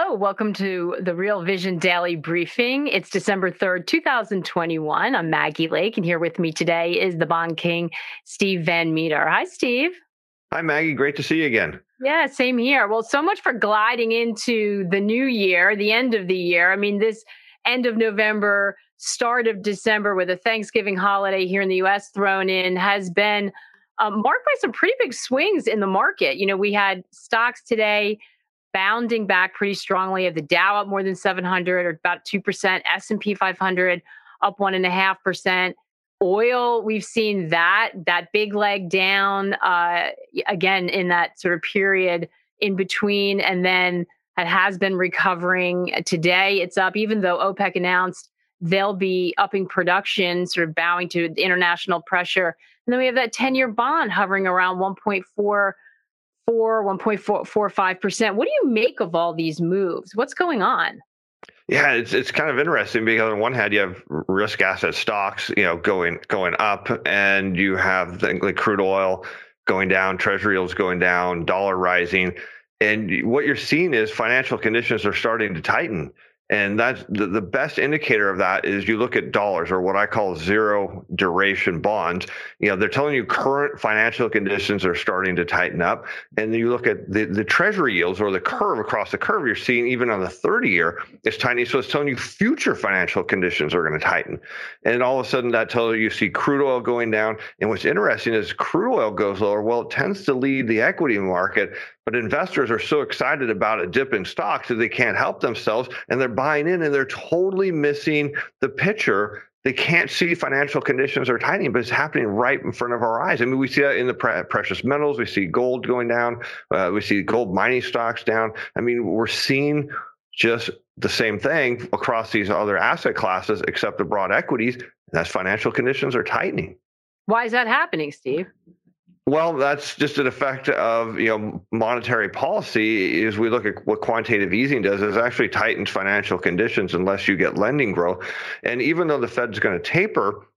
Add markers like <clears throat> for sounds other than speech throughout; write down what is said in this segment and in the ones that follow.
Hello, welcome to the Real Vision Daily Briefing. It's December 3rd, 2021. I'm Maggie Lake, and here with me today is the Bond King, Steve Van Metre. Hi, Steve. Hi, Maggie. Great to see you again. Yeah, same here. Well, so much for gliding into the new year, the end of the year. I mean, this end of November, start of December with a Thanksgiving holiday here in the US thrown in has been um, marked by some pretty big swings in the market. You know, we had stocks today bounding back pretty strongly of the Dow up more than 700 or about 2%, S&P 500 up 1.5%. Oil, we've seen that, that big leg down uh, again in that sort of period in between. And then it has been recovering. Today it's up, even though OPEC announced they'll be upping production, sort of bowing to international pressure. And then we have that 10 year bond hovering around 1.4 four, 1.45%. What do you make of all these moves? What's going on? Yeah, it's it's kind of interesting because on one hand you have risk asset stocks, you know, going going up, and you have things like crude oil going down, treasury yields going down, dollar rising, and what you're seeing is financial conditions are starting to tighten. And that's the, the best indicator of that is you look at dollars or what I call zero duration bonds. You know, they're telling you current financial conditions are starting to tighten up. And then you look at the, the treasury yields or the curve across the curve, you're seeing even on the 30 year, it's tiny. So it's telling you future financial conditions are going to tighten. And all of a sudden that tells you you see crude oil going down. And what's interesting is crude oil goes lower. Well, it tends to lead the equity market but investors are so excited about a dip in stocks that they can't help themselves and they're buying in and they're totally missing the picture. They can't see financial conditions are tightening, but it's happening right in front of our eyes. I mean, we see that in the pre- precious metals. We see gold going down. Uh, we see gold mining stocks down. I mean, we're seeing just the same thing across these other asset classes, except the broad equities. That's financial conditions are tightening. Why is that happening, Steve? Well, that's just an effect of you know monetary policy. As we look at what quantitative easing does, is actually tightens financial conditions unless you get lending growth. And even though the Fed's going to taper,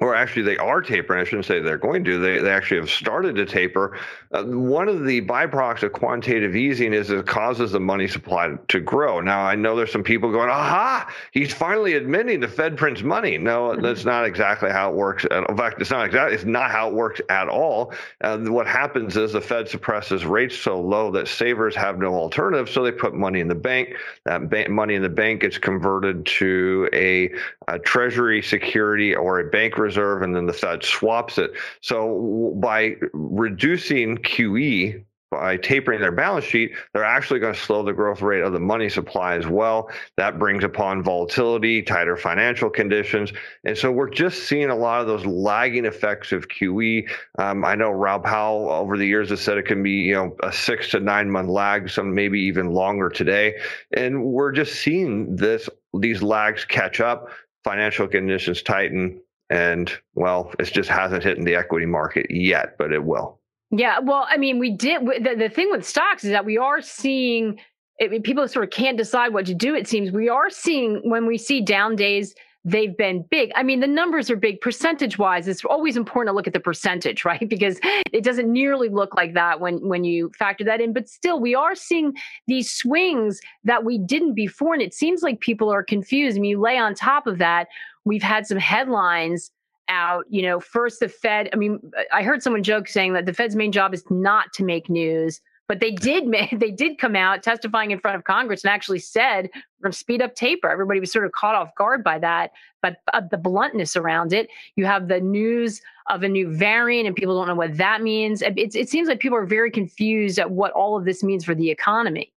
or actually they are tapering. I shouldn't say they're going to. They, they actually have started to taper. Uh, one of the byproducts of quantitative easing is it causes the money supply to grow. Now I know there's some people going, "Aha! He's finally admitting the Fed prints money." No, that's not exactly how it works. In fact, it's not exactly. It's not how it works at all. Uh, what happens is the Fed suppresses rates so low that savers have no alternative, so they put money in the bank. That money in the bank gets converted to a, a Treasury security or a bank reserve and then the Fed swaps it. So by reducing QE, by tapering their balance sheet, they're actually going to slow the growth rate of the money supply as well. That brings upon volatility, tighter financial conditions. And so we're just seeing a lot of those lagging effects of QE. Um, I know Rob Powell over the years has said it can be, you know, a six to nine month lag, some maybe even longer today. And we're just seeing this, these lags catch up, financial conditions tighten, and well, it just hasn't hit in the equity market yet, but it will. Yeah, well, I mean, we did. The, the thing with stocks is that we are seeing it, people sort of can't decide what to do. It seems we are seeing when we see down days, they've been big. I mean, the numbers are big percentage wise. It's always important to look at the percentage, <laughs> right? Because it doesn't nearly look like that when when you factor that in. But still, we are seeing these swings that we didn't before, and it seems like people are confused. I mean, you lay on top of that we've had some headlines out. You know, first the Fed. I mean, I heard someone joke saying that the Fed's main job is not to make news, but they did. Make, <laughs> they did come out testifying in front of Congress and actually said we're going to speed up taper. Everybody was sort of caught off guard by that, but uh, the bluntness around it. You have the news of a new variant, and people don't know what that means. It, it seems like people are very confused at what all of this means for the economy.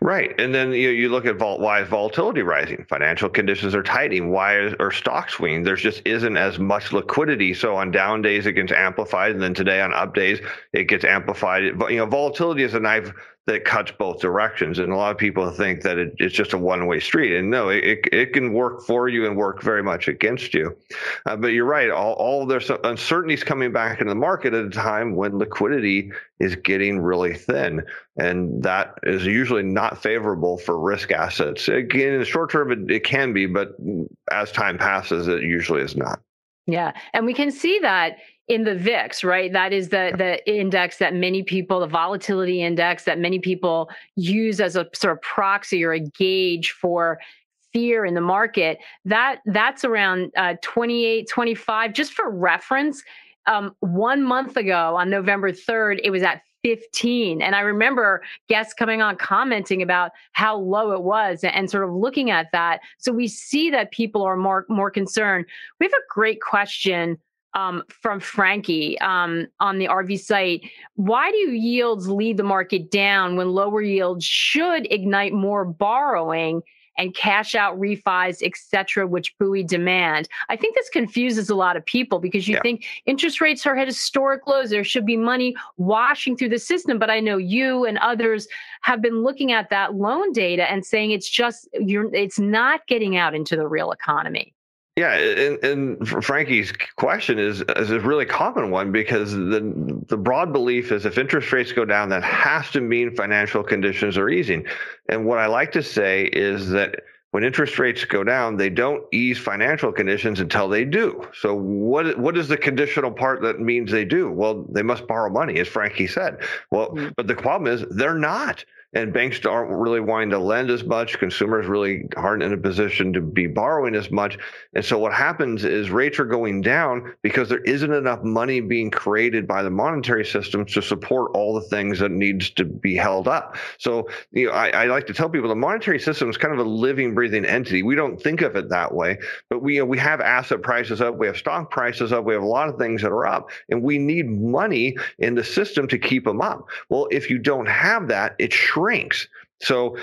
Right. And then you, you look at vol- why is volatility rising? Financial conditions are tightening. Why is, or stock swing? There just isn't as much liquidity. So on down days, it gets amplified. And then today on up days, it gets amplified. But, you know, volatility is a knife that cuts both directions. And a lot of people think that it, it's just a one way street. And no, it, it can work for you and work very much against you. Uh, but you're right. All, all there's uncertainties coming back into the market at a time when liquidity is getting really thin. And that is usually not favorable for risk assets. Again, in the short term, it, it can be, but as time passes, it usually is not. Yeah. And we can see that in the VIX, right? That is the the index that many people, the volatility index that many people use as a sort of proxy or a gauge for fear in the market. That that's around uh, 28, 25. Just for reference, um, one month ago on November 3rd, it was at 15. And I remember guests coming on commenting about how low it was and, and, sort of looking at that. So we see that people are more more concerned. We have a great question um, from Frankie um, on the RV site. Why do yields lead the market down when lower yields should ignite more borrowing? and cash out refis, et cetera, which buoy demand. I think this confuses a lot of people because you yeah. think interest rates are at historic lows. There should be money washing through the system. But I know you and others have been looking at that loan data and saying it's just you're it's not getting out into the real economy. Yeah, and, and Frankie's question is is a really common one because the the broad belief is if interest rates go down, that has to mean financial conditions are easing. And what I like to say is that when interest rates go down, they don't ease financial conditions until they do. So what what is the conditional part that means they do? Well, they must borrow money, as Frankie said. Well, mm-hmm. but the problem is they're not and banks aren't really wanting to lend as much. Consumers really aren't in a position to be borrowing as much. And so what happens is rates are going down because there isn't enough money being created by the monetary system to support all the things that needs to be held up. So you know, I, I like to tell people the monetary system is kind of a living, breathing entity. We don't think of it that way, but we you know, we have asset prices up, we have stock prices up, we have a lot of things that are up, and we need money in the system to keep them up. Well, if you don't have that, it shrinks. So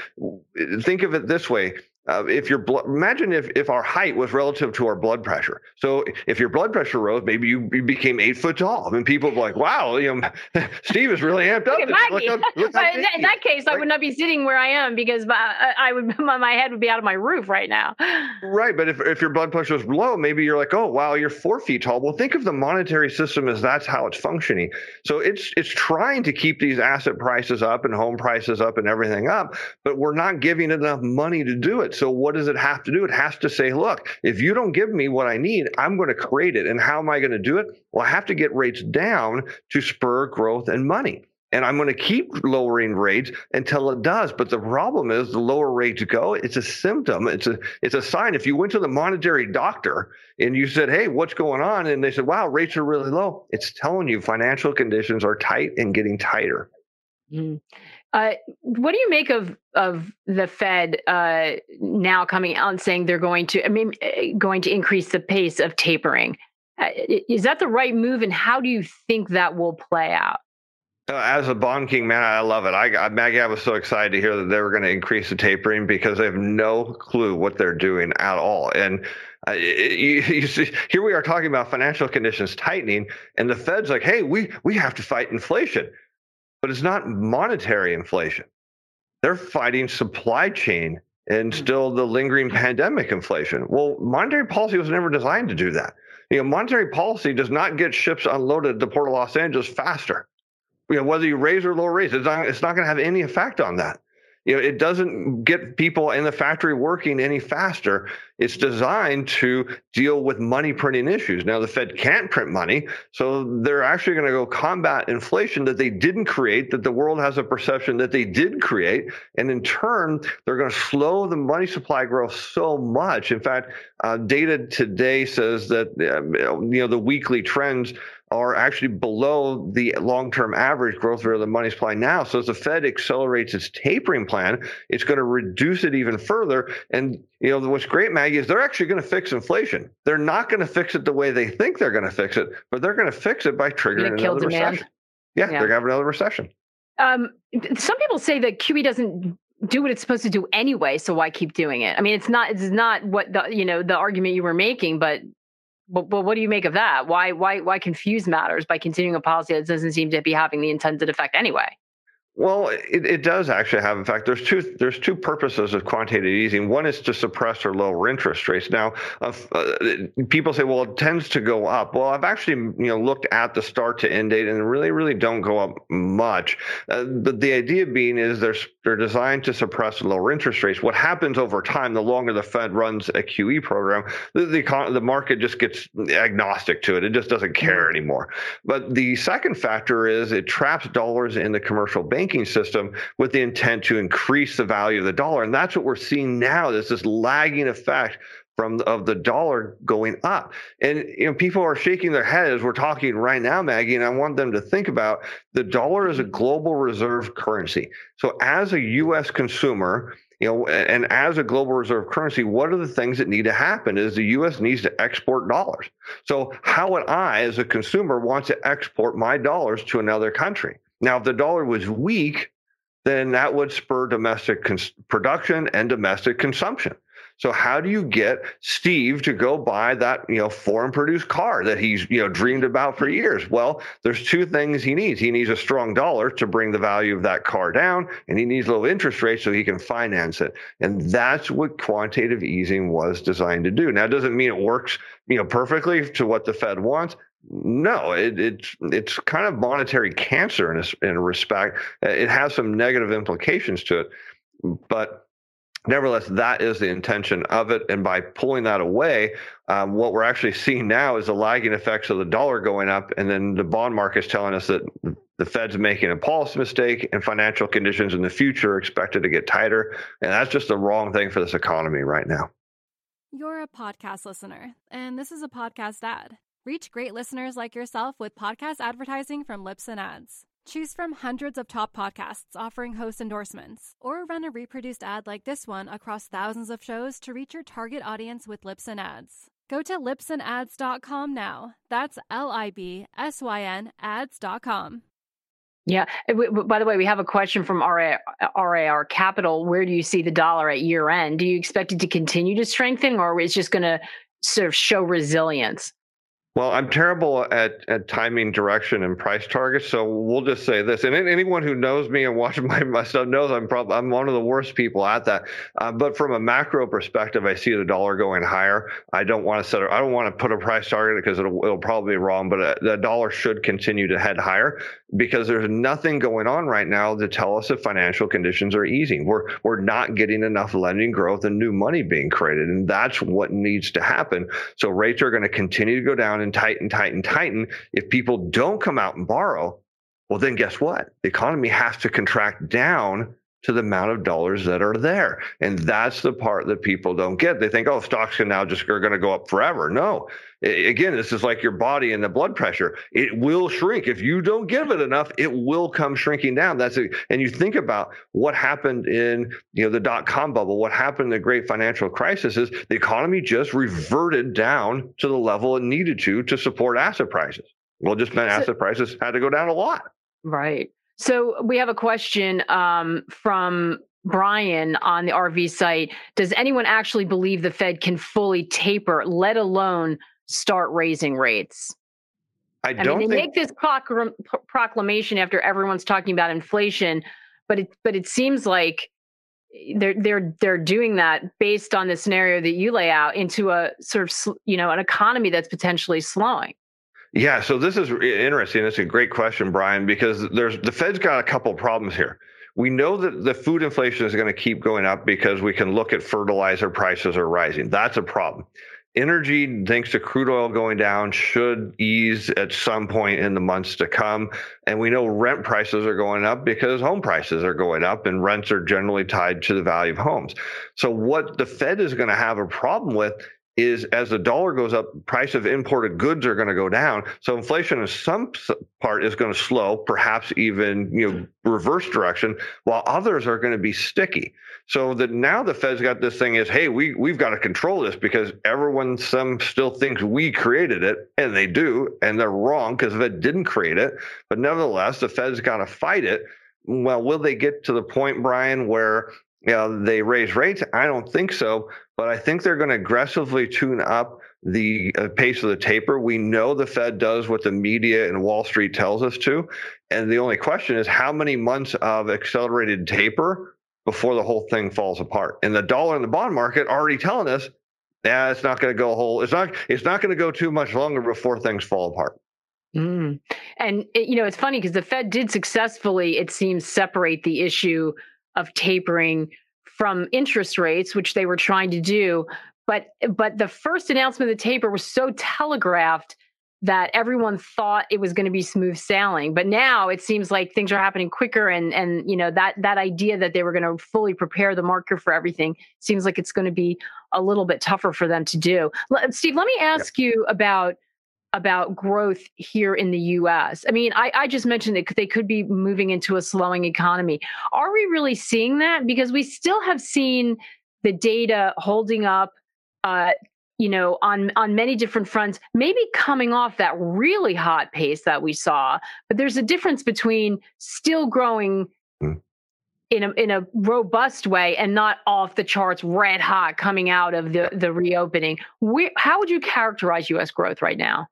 think of it this way uh, if your blood, imagine if, if our height was relative to our blood pressure. So if your blood pressure rose, maybe you, you became eight foot tall. I mean, people like, wow, you know, <laughs> Steve is really amped up. Look look look but in, in that case, right? I would not be sitting where I am because my, I would <laughs> my head would be out of my roof right now. <laughs> Right, but if if your blood pressure was low, maybe you're like, oh wow, you're four feet tall. Well, think of the monetary system as that's how it's functioning. So it's it's trying to keep these asset prices up and home prices up and everything up, but we're not giving enough money to do it. So what does it have to do? It has to say, look, if you don't give me what I need, I'm going to create it. And how am I going to do it? Well, I have to get rates down to spur growth and money. And I'm going to keep lowering rates until it does. But the problem is the lower rates go, it's a symptom. It's a it's a sign. If you went to the monetary doctor and you said, Hey, what's going on? And they said, Wow, rates are really low, it's telling you financial conditions are tight and getting tighter. Mm. Uh, what do you make of of the Fed uh, now coming out and saying they're going to, I mean, eh, going to increase the pace of tapering? Uh, is that the right move, and how do you think that will play out? Uh, as a bond king, man, I love it. I, Maggie, I was so excited to hear that they were going to increase the tapering because they have no clue what they're doing at all. And uh, you, <laughs> you see, here we are talking about financial conditions tightening, and the Fed's like, "Hey, we we have to fight inflation." But it's not monetary inflation. They're fighting supply chain and hmm. still the lingering pandemic inflation. Well, monetary policy was never designed to do that. You know, monetary policy does not get ships unloaded at the port of Los Angeles faster. You know, whether you raise or lower rates, it's not, it's not going to have any effect on that you know, it doesn't get people in the factory working any faster. It's designed to deal with money printing issues. Now, the Fed can't print money, so they're actually going to go combat inflation that they didn't create, that the world has a perception that they did create. And in turn, they're going to slow the money supply growth so much. In fact, uh, data today says that, uh, you know, the weekly trends are actually below the long-term average growth rate of the money supply now. So as the Fed accelerates its tapering plan, it's going to reduce it even further. And you know what's great, Is they're actually going to fix inflation. They're not going to fix it the way they think they're going to fix it, but they're going to fix it by triggering another recession. Yeah, yeah, they're going to have another recession. Um, some people say that QE doesn't do what it's supposed to do anyway. So why keep doing it? I mean, it's not it's not what the you know the argument you were making, but but, but what do you make of that? Why why why confuse matters by continuing a policy that doesn't seem to be having the intended effect anyway? Well, it, it does actually have. In fact, there's two there's two purposes of quantitative easing. One is to suppress or lower interest rates. Now, uh, uh, people say, well, it tends to go up. Well, I've actually you know looked at the start to end date, and really, really don't go up much. Uh, but the idea being is they're they're designed to suppress lower interest rates. What happens over time, the longer the Fed runs a QE program, the the, the market just gets agnostic to it. It just doesn't care mm-hmm. anymore. But the second factor is it traps dollars in the commercial bank banking system with the intent to increase the value of the dollar. And that's what we're seeing now. There's this lagging effect from of the dollar going up. And you know, people are shaking their head as we're talking right now, Maggie. And I want them to think about the dollar is a mm-hmm. global reserve currency. So as a U.S. consumer, you know, and as a global reserve currency, what are the things that need to happen? Is the U.S. needs to export dollars. So how would I, as a consumer, want to export my dollars to another country? Now, if the dollar was weak, then that would spur domestic cons- production and domestic consumption. So how do you get Steve to go buy that, you know, foreign produced car that he's, you know, dreamed about for years? Well, there's two things he needs. He needs a strong dollar to bring the value of that car down, and he needs low interest rates so he can finance it. And that's what quantitative easing was designed to do. Now, it doesn't mean it works, you know, perfectly to what the Fed wants, no, it, it's it's kind of monetary cancer in a, in a respect. It has some negative implications to it, but nevertheless, that is the intention of it. And by pulling that away, um, what we're actually seeing now is the lagging effects of the dollar going up, and then the bond market is telling us that the Fed's making a policy mistake, and financial conditions in the future are expected to get tighter. And that's just the wrong thing for this economy right now. You're a podcast listener, and this is a podcast ad. Reach great listeners like yourself with podcast advertising from Libsyn Ads. Choose from hundreds of top podcasts offering host endorsements, or run a reproduced ad like this one across thousands of shows to reach your target audience with Libsyn Ads. Go to libsynads.com now. That's L I B S Y N ads.com. Yeah. Uh, by the way, we have a question from RAR Capital. Where do you see the dollar at year end? Do you expect it to continue to strengthen or is it just going to sort of show resilience? Well, I'm terrible at, at timing, direction, and price targets. So we'll just say this, and anyone who knows me and watches <laughs> my, my stuff knows I'm probably I'm one of the worst people at that. Uh, but from a macro perspective, I see the dollar going higher. I don't want to set. I don't want to put a price target because it'll, it'll probably be wrong. But uh, the dollar should continue to head higher because there's nothing going on right now to tell us if financial conditions are easing. We're we're not getting enough lending growth and new money being created, and that's what needs to happen. So rates are going to continue to go down and tighten, tighten, tighten. If people don't come out and borrow, well, then guess what? The economy has to contract down to the amount of dollars that are there. And that's the part that people don't get. They think, oh, stocks can now just are going to go up forever. No. Again, this is like your body and the blood pressure. It will shrink. If you don't give it enough, it will come shrinking down. That's it. And you think about what happened in, you know, the dot com bubble, what happened in the great financial crisis is the economy just reverted down to the level it needed to to support asset prices. Well, just meant asset prices had to go down a lot. Right. So we have a question um, from Brian on the RV site. Does anyone actually believe the Fed can fully taper, let alone start raising rates? I don't. I mean, they think... make this procl- proclamation after everyone's talking about inflation, but it but it seems like they're they're they're doing that based on the scenario that you lay out into a sort of you know an economy that's potentially slowing. Yeah, so this is interesting. It's a great question, Brian, because there's the Fed's got a couple problems here. We know that the food inflation is going to keep going up because we can look at fertilizer prices are rising. That's a problem. Energy, thanks to crude oil going down, should ease at some point in the months to come. And we know rent prices are going up because home prices are going up and rents are generally tied to the value of homes. So, what the Fed is going to have a problem with is as the dollar goes up, price of imported goods are going to go down. So inflation in some part is going to slow, perhaps even you know reverse direction, while others are going to be sticky. So that now the Fed's got this thing is, hey, we we've got to control this because everyone some still thinks we created it, and they do, and they're wrong because the Fed didn't create it. But nevertheless, the Fed's got to fight it. Well, will they get to the point, Brian, where you know, they raise rates? I don't think so, but I think they're going to aggressively tune up the uh, pace of the taper. We know the Fed does what the media and Wall Street tells us to. And the only question is how many months of accelerated taper before the whole thing falls apart. And the dollar and the bond market already telling us, yeah, it's not going to go whole. It's not. It's not going to go too much longer before things fall apart. Mm. And it, you know, it's funny because the Fed did successfully, it seems, separate the issue of tapering from interest rates, which they were trying to do. But but the first announcement of the taper was so telegraphed that everyone thought it was going to be smooth sailing but now it seems like things are happening quicker and and you know that that idea that they were going to fully prepare the market for everything seems like it's going to be a little bit tougher for them to do steve let me ask you about about growth here in the US. I mean, I, I just mentioned that they could be moving into a slowing economy. Are we really seeing that? Because we still have seen the data holding up uh, you know on on many different fronts maybe coming off that really hot pace that we saw but there's a difference between still growing mm. in a in a robust way and not off the charts red hot coming out of the the reopening Where, how would you characterize us growth right now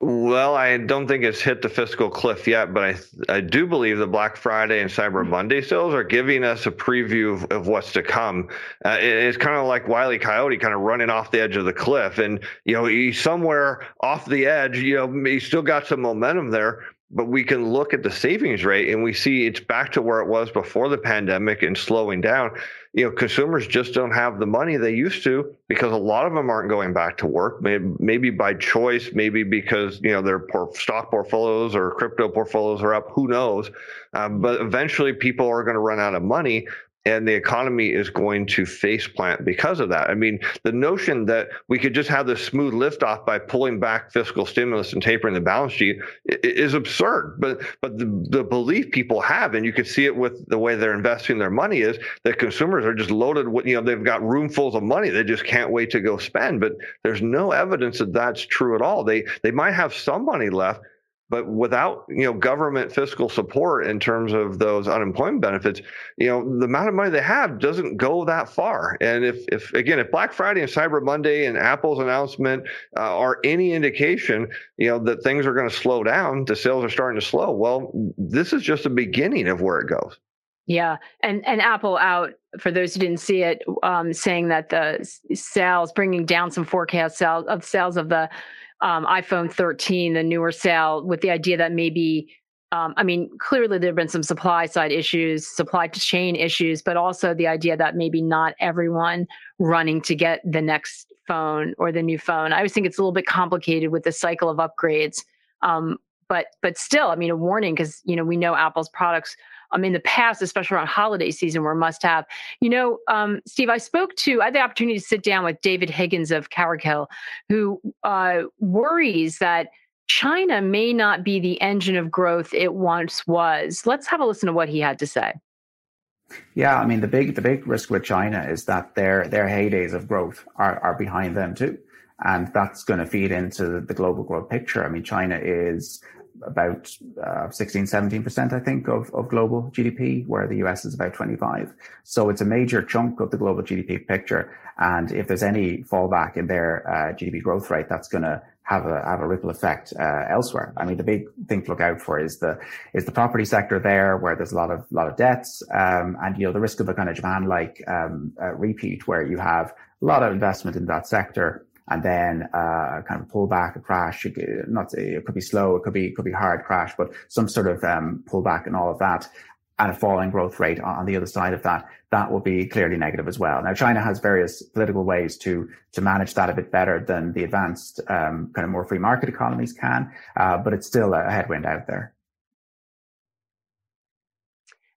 well, I don't think it's hit the fiscal cliff yet, but I I do believe the Black Friday and Cyber mm-hmm. Monday sales are giving us a preview of, of what's to come. Uh, it, it's kind of like Wiley Coyote kind of running off the edge of the cliff, and you know he's somewhere off the edge. You know he's still got some momentum there, but we can look at the savings rate and we see it's back to where it was before the pandemic and slowing down. You know, consumers just don't have the money they used to because a lot of them aren't going back to work. Maybe, by choice, maybe because you know their stock portfolios or crypto portfolios are up. Who knows? Um, but eventually, people are going to run out of money and the economy is going to face plant because of that. I mean, the notion that we could just have this smooth liftoff by pulling back fiscal stimulus and tapering the balance sheet is absurd. But but the, the belief people have, and you can see it with the way they're investing their money, is that consumers are just loaded with you know they've got roomfuls of money they just can't wait to go spend. But there's no evidence that that's true at all. They they might have some money left but without you know government fiscal support in terms of those unemployment benefits you know the amount of money they have doesn't go that far. And if if again if black friday and cyber monday and apple's announcement uh, are any indication you know that things are going to slow down the sales are starting to slow well this is just the beginning of where it goes. Yeah and and apple out for those who didn't see it um, saying that the sales bringing down some forecast sales of sales of the um, iPhone 13, the newer sale, with the idea that maybe, um, I mean, clearly there have been some supply side issues, supply chain issues, but also the idea that maybe not everyone running to get the next phone or the new phone. I always think it's a little bit complicated with the cycle of upgrades. Um, but but still, I mean, a warning because you know we know Apple's products um, in the past, especially around holiday season, were must have. You know, um, Steve, I spoke to, I had the opportunity to sit down with David Higgins of Cargill, who uh, worries that China may not be the engine of growth it once was. Let's have a listen to what he had to say. Yeah, I mean the big the big risk with China is that their their heydays of growth are, are behind them too. And that's going to feed into the global growth picture. I mean, China is about uh, 16, 17%, I think, of, of global GDP, where the US is about 25. So it's a major chunk of the global GDP picture. And if there's any fallback in their uh, GDP growth rate, that's going to have a have a ripple effect uh, elsewhere. I mean, the big thing to look out for is the is the property sector there, where there's a lot of lot of debts, um, and you know the risk of a kind of Japan like um, uh, repeat, where you have a lot of investment in that sector, and then uh, kind of pull back a crash. Not it could be slow, it could be could be hard crash, but some sort of um, pullback and all of that, and a falling growth rate on, the other side of that. That will be clearly negative as well. Now, China has various political ways to to manage that a bit better than the advanced um, kind of more free market economies can, uh, but it's still a headwind out there.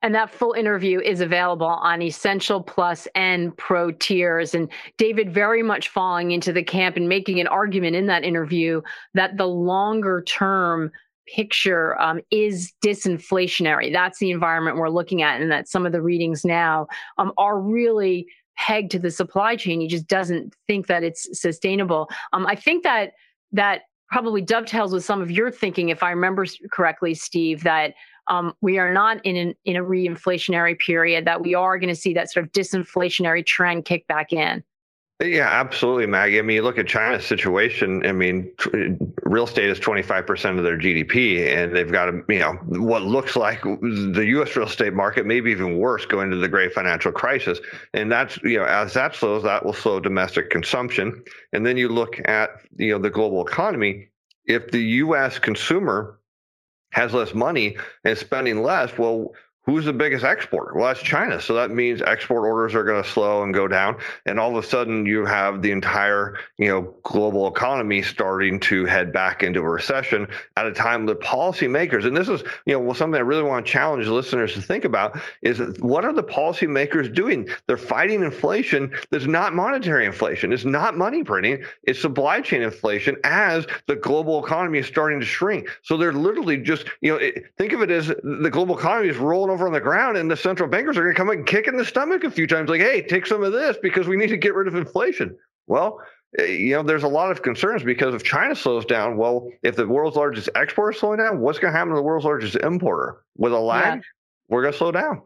And that full interview is available on Essential Plus and Pro tiers. And David very much falling into the camp and making an argument in that interview that the longer term picture um, is disinflationary. That's the environment we're looking at, and that some of the readings now um, are really pegged to the supply chain. He just doesn't think that it's sustainable. Um, I think that that probably dovetails with some of your thinking, if I remember correctly, Steve, that um, we are not in an, in a reinflationary period. That we are going to see that sort of disinflationary trend kick back in. Yeah, absolutely, Maggie. I mean, you look at China's situation. I mean, real estate is 25% of their GDP, and they've got, a, you know, what looks like the U.S. real estate market, maybe even worse, going into the great financial crisis. And that's, you know, as that slows, that will slow domestic consumption. And then you look at, you know, the global economy. If the U.S. consumer has less money and spending less, well, who's the biggest exporter? Well, that's China. So that means export orders are going to slow and go down. And all of a sudden you have the entire, you know, global economy starting to head back into a recession at a time the policymakers, and this is, you know, something I really want to challenge listeners to think about is what are the policymakers doing? They're fighting inflation that's not monetary inflation. It's not money printing. It's supply chain inflation as the global economy is starting to shrink. So they're literally just, you know, it, think of it as the global economy is rolling over on the ground, and the central bankers are going to come and kick in the stomach a few times, like, "Hey, take some of this because we need to get rid of inflation." Well, eh, you know, there's a lot of concerns because if China slows down, well, if the world's largest exporter is slowing down, what's going to happen to the world's largest importer? With a lag, yeah. we're going to slow down.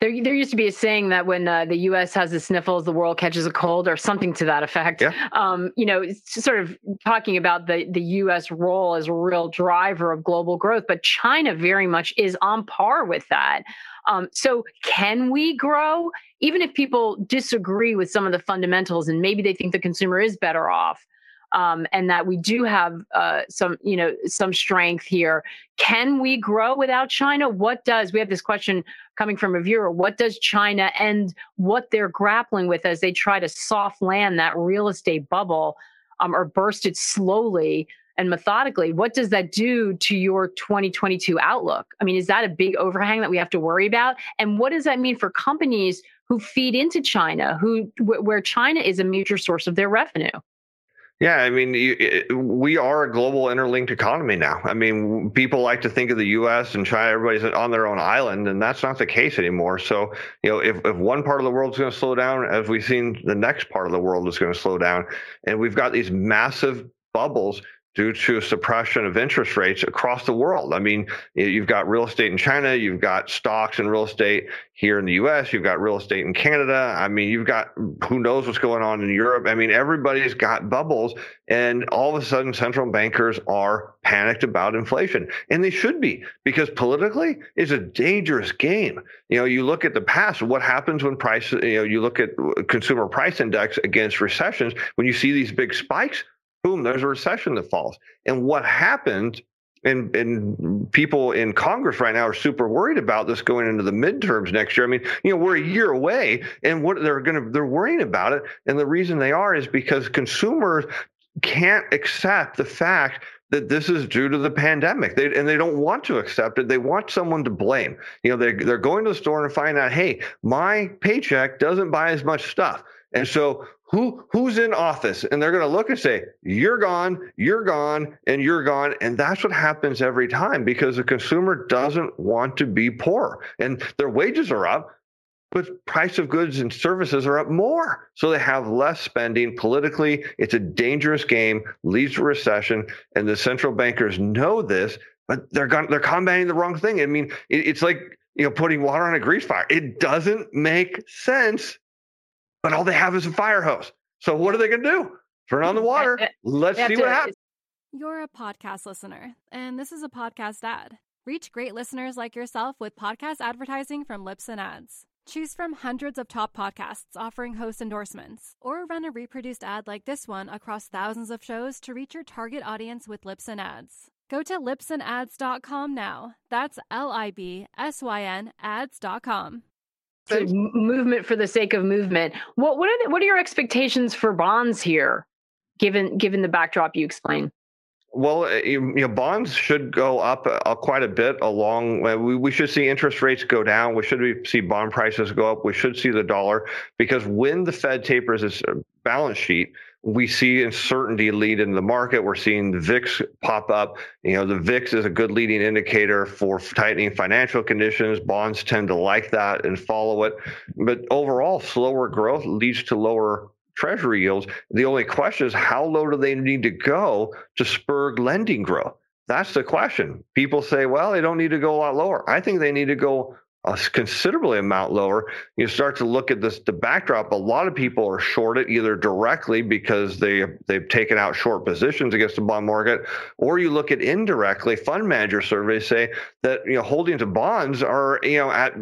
There, there used to be a saying that when uh, the U.S. has the sniffles, the world catches a cold, or something to that effect. Yeah. Um, you know, sort of talking about the the U.S. role as a real driver of global growth, but China very much is on par with that. Um, so, can we grow, even if people disagree with some of the fundamentals, and maybe they think the consumer is better off? Um, and that we do have uh, some, you know, some strength here. Can we grow without China? What does we have this question coming from a viewer? What does China and what they're grappling with as they try to soft land that real estate bubble um, or burst it slowly? and methodically, what does that do to your 2022 outlook? I mean, is that a big overhang that we have to worry about? And what does that mean for companies who feed into China, who where China is a major source of their revenue? Yeah, I mean, you, we are a global interlinked economy now. I mean, people like to think of the U.S. and China, everybody's on their own island, and that's not the case anymore. So, you know, if, if one part of the world is going to slow down, as we've seen, the next part of the world is going to slow down. And we've got these massive bubbles due to suppression of interest rates across the world. I mean, you've got real estate in China, you've got stocks and real estate here in the US, you've got real estate in Canada. I mean, you've got who knows what's going on in Europe. I mean, everybody's got bubbles, and all of a sudden, central bankers are panicked about inflation. And they should be, because politically, it's a dangerous game. You know, you look at the past, what happens when price, you know, you look at uh, consumer price index against recessions, when you see these big spikes boom, there's a recession that falls. And what happened, and, and people in Congress right now are super worried about this going into the midterms next year. I mean, you know, we're a year away, and what they're going to they're worrying about it, and the reason they are is because consumers can't accept the fact that this is due to the pandemic. They, and they don't want to accept it. They want someone to blame. You know, they, they're going to the store and find out, hey, my paycheck doesn't buy as much stuff. And so who who's in office? And they're going to look and say you're gone you're gone and you're gone. And that's what happens every time because the consumer doesn't want to be poor and their wages are up but price of goods and services are up more. So they have less spending politically. It's a dangerous game leads to recession and the central bankers know this but they're gone, they're combating the wrong thing. I mean it, it's like you know putting water on a grease fire. It doesn't make sense but all they have is a fire hose. So what are they going to do? Turn on the <laughs> water. Let's see what happens. You're a podcast listener, and this is a podcast ad. Reach great listeners like yourself with podcast advertising from Libsyn Ads. Choose from hundreds of top podcasts offering host endorsements, or run a reproduced ad like this one across thousands of shows to reach your target audience with Libsyn Ads. Go to libsynads.com now. That's L I B S Y N ads.com so movement for the sake of movement. What what are the, what are your expectations for bonds here, given given the backdrop you explain? Well, uh, you know, bonds should go up uh, quite a bit along. Uh, we, we should see interest rates go down. We should see bond prices go up. We should see the dollar because when the Fed tapers its balance sheet, we see uncertainty lead in the market. We're seeing the VIX pop up. You know, the VIX is a good leading indicator for tightening financial conditions. Bonds tend to like that and follow it. But overall, slower growth leads to lower treasury yields. The only question is how low do they need to go to spur lending growth? That's the question. People say, well, they don't need to go a lot lower. I think they need to go a considerably amount lower. You start to look at this the backdrop. A lot of people are shorted either directly because they they've taken out short positions against the bond market, or you look at indirectly. Fund manager surveys say that you know holdings of bonds are you know at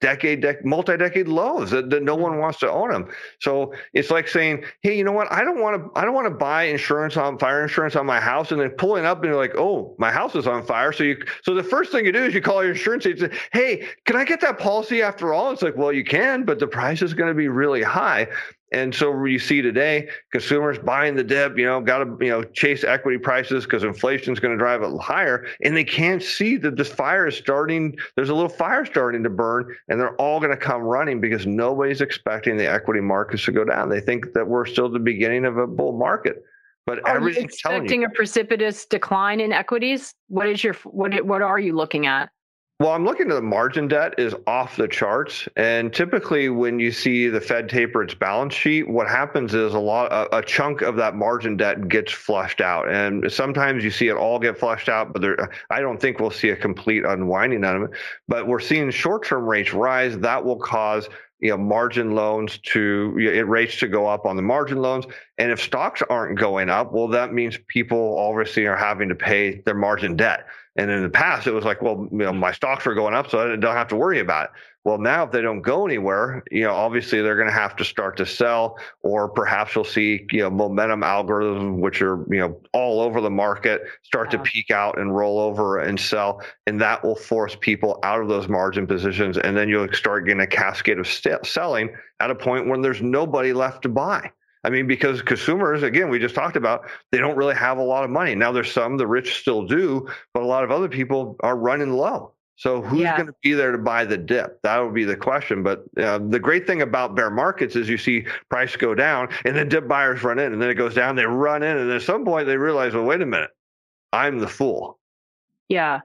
decade, dec- multi-decade lows that, that, no one mm-hmm. wants to own them. So it's like saying, "Hey, you know what? I don't want to. I don't want to buy insurance on fire insurance on my house." And then pulling up and you're like, "Oh, my house is on fire." So you, so the first thing you do is you call your insurance agent. Hey, can I get that policy after all? It's like, well, you can, but the price is going to be really high. And so you see today, consumers buying the dip, you know, got to you know chase equity prices because inflation is going to drive it higher, and they can't see that this fire is starting. There's a little fire starting to burn, and they're all going to come running because nobody's expecting the equity markets to go down. They think that we're still at the beginning of a bull market. But are you expecting a precipitous decline in equities? What is your what? What are you looking at? Well, I'm looking at the margin debt is off the charts, and typically when you see the Fed taper its balance sheet, what happens is a lot a, a, chunk of that margin debt gets flushed out, and sometimes you see it all get flushed out, but there, I don't think we'll see a complete unwinding of it. But we're seeing short-term rates rise. That will cause you know margin loans to know, rates to go up on the margin loans and if stocks aren't going up well that means people obviously are having to pay their margin debt and in the past, it was like, well, you know, my stocks are going up, so I don't have to worry about it. Well, now if they don't go anywhere, you know, obviously they're going to have to start to sell, or perhaps you'll see, you know, momentum algorithms, which are, you know, all over the market, start wow. to peak out and roll over and sell, and that will force people out of those margin positions, and then you'll start getting a cascade of st- selling at a point when there's nobody left to buy. I mean, because consumers, again, we just talked about, they don't really have a lot of money. Now, there's some, the rich still do, but a lot of other people are running low. So who's yeah. going to be there to buy the dip? That would be the question. But uh, the great thing about bear markets is you see price go down and then dip buyers run in and then it goes down, they run in. And at some point they realize, well, wait a minute, I'm the fool. Yeah.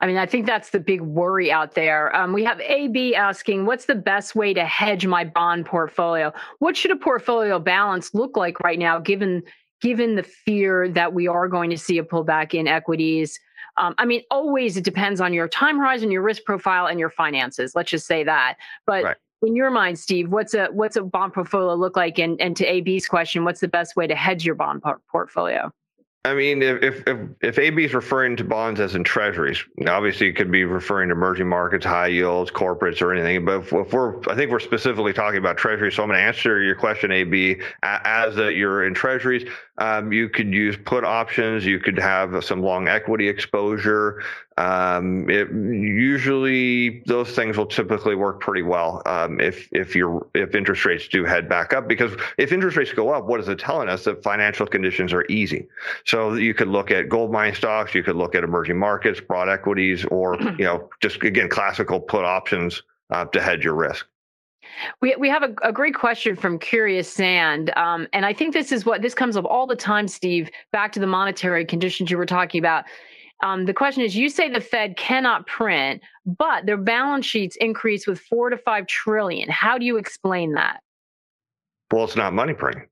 I mean, I think that's the big worry out there. Um, we have AB asking, what's the best way to hedge my bond portfolio? What should a portfolio balance look like right now, given given the fear that we are going to see a pullback in equities? Um, I mean, always it depends on your time horizon, your risk profile, and your finances. Let's just say that. But right. in your mind, Steve, what's a what's a bond portfolio look like? And and to AB's question, what's the best way to hedge your bond por- portfolio? I mean, if, if if AB is referring to bonds as in treasuries, obviously it could be referring to emerging markets, high yields, corporates, or anything. But if, if we're, I think we're specifically talking about treasuries. So I'm going to answer your question, AB, as that you're in treasuries. Um, you could use put options. You could have some long equity exposure. Um, it, usually, those things will typically work pretty well um, if if you if interest rates do head back up. Because if interest rates go up, what is it telling us? That financial conditions are easy. So you could look at gold mine stocks. You could look at emerging markets, broad equities, or <clears throat> you know just again classical put options uh, to hedge your risk. We we have a, a great question from Curious Sand, um, and I think this is what this comes up all the time, Steve. Back to the monetary conditions you were talking about. Um, the question is: You say the Fed cannot print, but their balance sheets increase with four to five trillion. How do you explain that? Well, it's not money printing.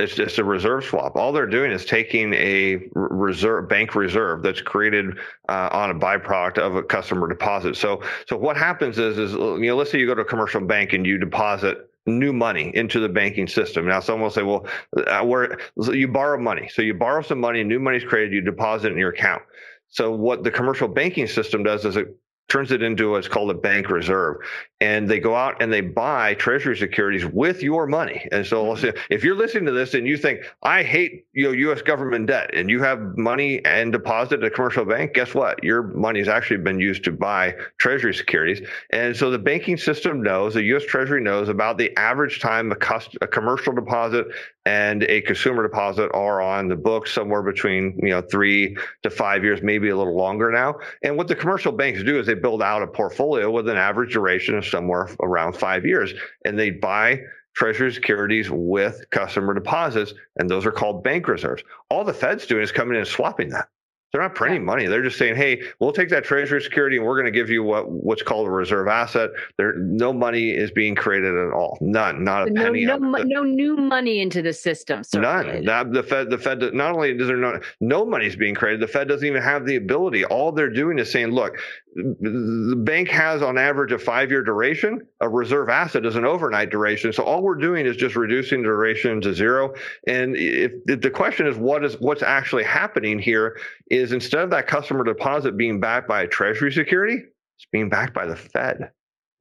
It's just a reserve swap. All they're doing is taking a reserve bank reserve that's created uh, on a byproduct of a customer deposit. So, so what happens is, is you know, let's say you go to a commercial bank and you deposit new money into the banking system. Now, someone will say, well, uh, where you borrow money. So you borrow some money, new money is created, you deposit it in your account. So what the commercial banking system does is it turns it into what's called a bank reserve. And they go out and they buy treasury securities with your money. And so mm-hmm. if you're listening to this and you think, I hate you know, US government debt and you have money and deposit at a commercial bank, guess what? Your money has actually been used to buy treasury securities. And so the banking system knows, the US Treasury knows about the average time a, cost, a commercial deposit and a consumer deposit are on the books somewhere between you know three to five years, maybe a little longer now. And what the commercial banks do is they build out a portfolio with an average duration of somewhere around five years, and they buy treasury securities with customer deposits, and those are called bank reserves. All the Fed's doing is coming in and swapping that. They're not printing yeah. money. They're just saying, "Hey, we'll take that treasury security and we're going to give you what what's called a reserve asset." There, no money is being created at all. None. Not a no, penny. No, no new money into the system. None. That, the Fed. The Fed. Not only does there not no money is being created, the Fed doesn't even have the ability. All they're doing is saying, "Look, the bank has on average a five year duration. A reserve asset is an overnight duration. So all we're doing is just reducing duration to zero. And if, if the question is what is what's actually happening here is instead of that customer deposit being backed by a treasury security, it's being backed by the Fed.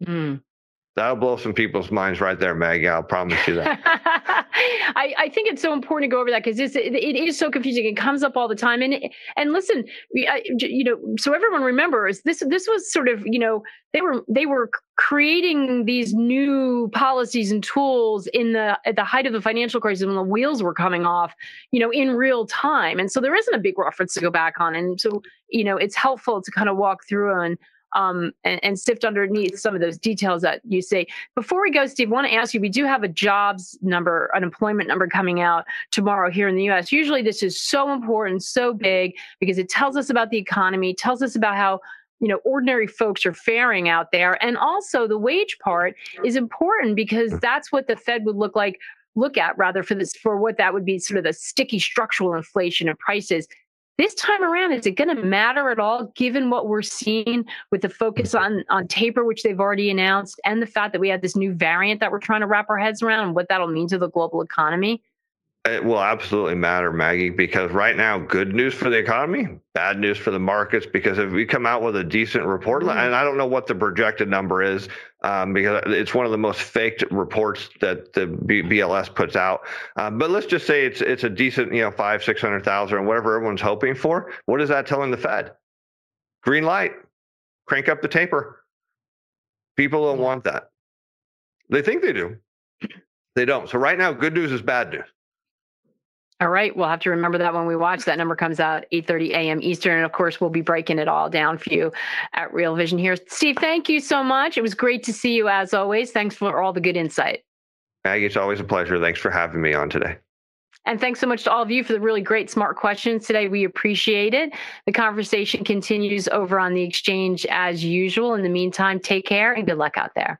Mm. That'll blow some people's minds right there, Maggie. I'll promise you that. <laughs> I, I, think it's so important to go over that because it, it is so confusing. It comes up all the time. And and listen, you know, so everyone remembers this. This was sort of you know they were they were creating these new policies and tools in the at the height of the financial crisis when the wheels were coming off, you know, in real time. And so there isn't a big reference to go back on. And so you know, it's helpful to kind of walk through and um, and, and, sift underneath some of those details that you say. Before we go, Steve, I want to ask you we do have a jobs number, unemployment number coming out tomorrow here in the US. Usually, this is so important, so big, because it tells us about the economy, tells us about how you know ordinary folks are faring out there and also the wage part is important because that's what the fed would look like look at rather for this for what that would be sort of the sticky structural inflation of prices this time around, is it going to matter at all, given what we're seeing with the focus on on taper, which they've already announced, and the fact that we have this new variant that we're trying to wrap our heads around, and what that'll mean to the global economy? It will absolutely matter, Maggie, because right now, good news for the economy, bad news for the markets. Because if we come out with a decent report, mm-hmm. and I don't know what the projected number is, um, because it's one of the most faked reports that the B- BLS puts out. Uh, but let's just say it's it's a decent, you know, five, six hundred thousand, or whatever everyone's hoping for. What is that telling the Fed? Green light, crank up the taper. People don't want that. They think they do. They don't. So right now, good news is bad news. All right, we'll have to remember that when we watch. That number comes out 8:30 a.m. Eastern, and of course, we'll be breaking it all down for you at Real Vision here. Steve, thank you so much. It was great to see you as always. Thanks for all the good insight. Maggie, it's always a pleasure. Thanks for having me on today. And thanks so much to all of you for the really great, smart questions today. We appreciate it. The conversation continues over on the exchange as usual. In the meantime, take care and good luck out there.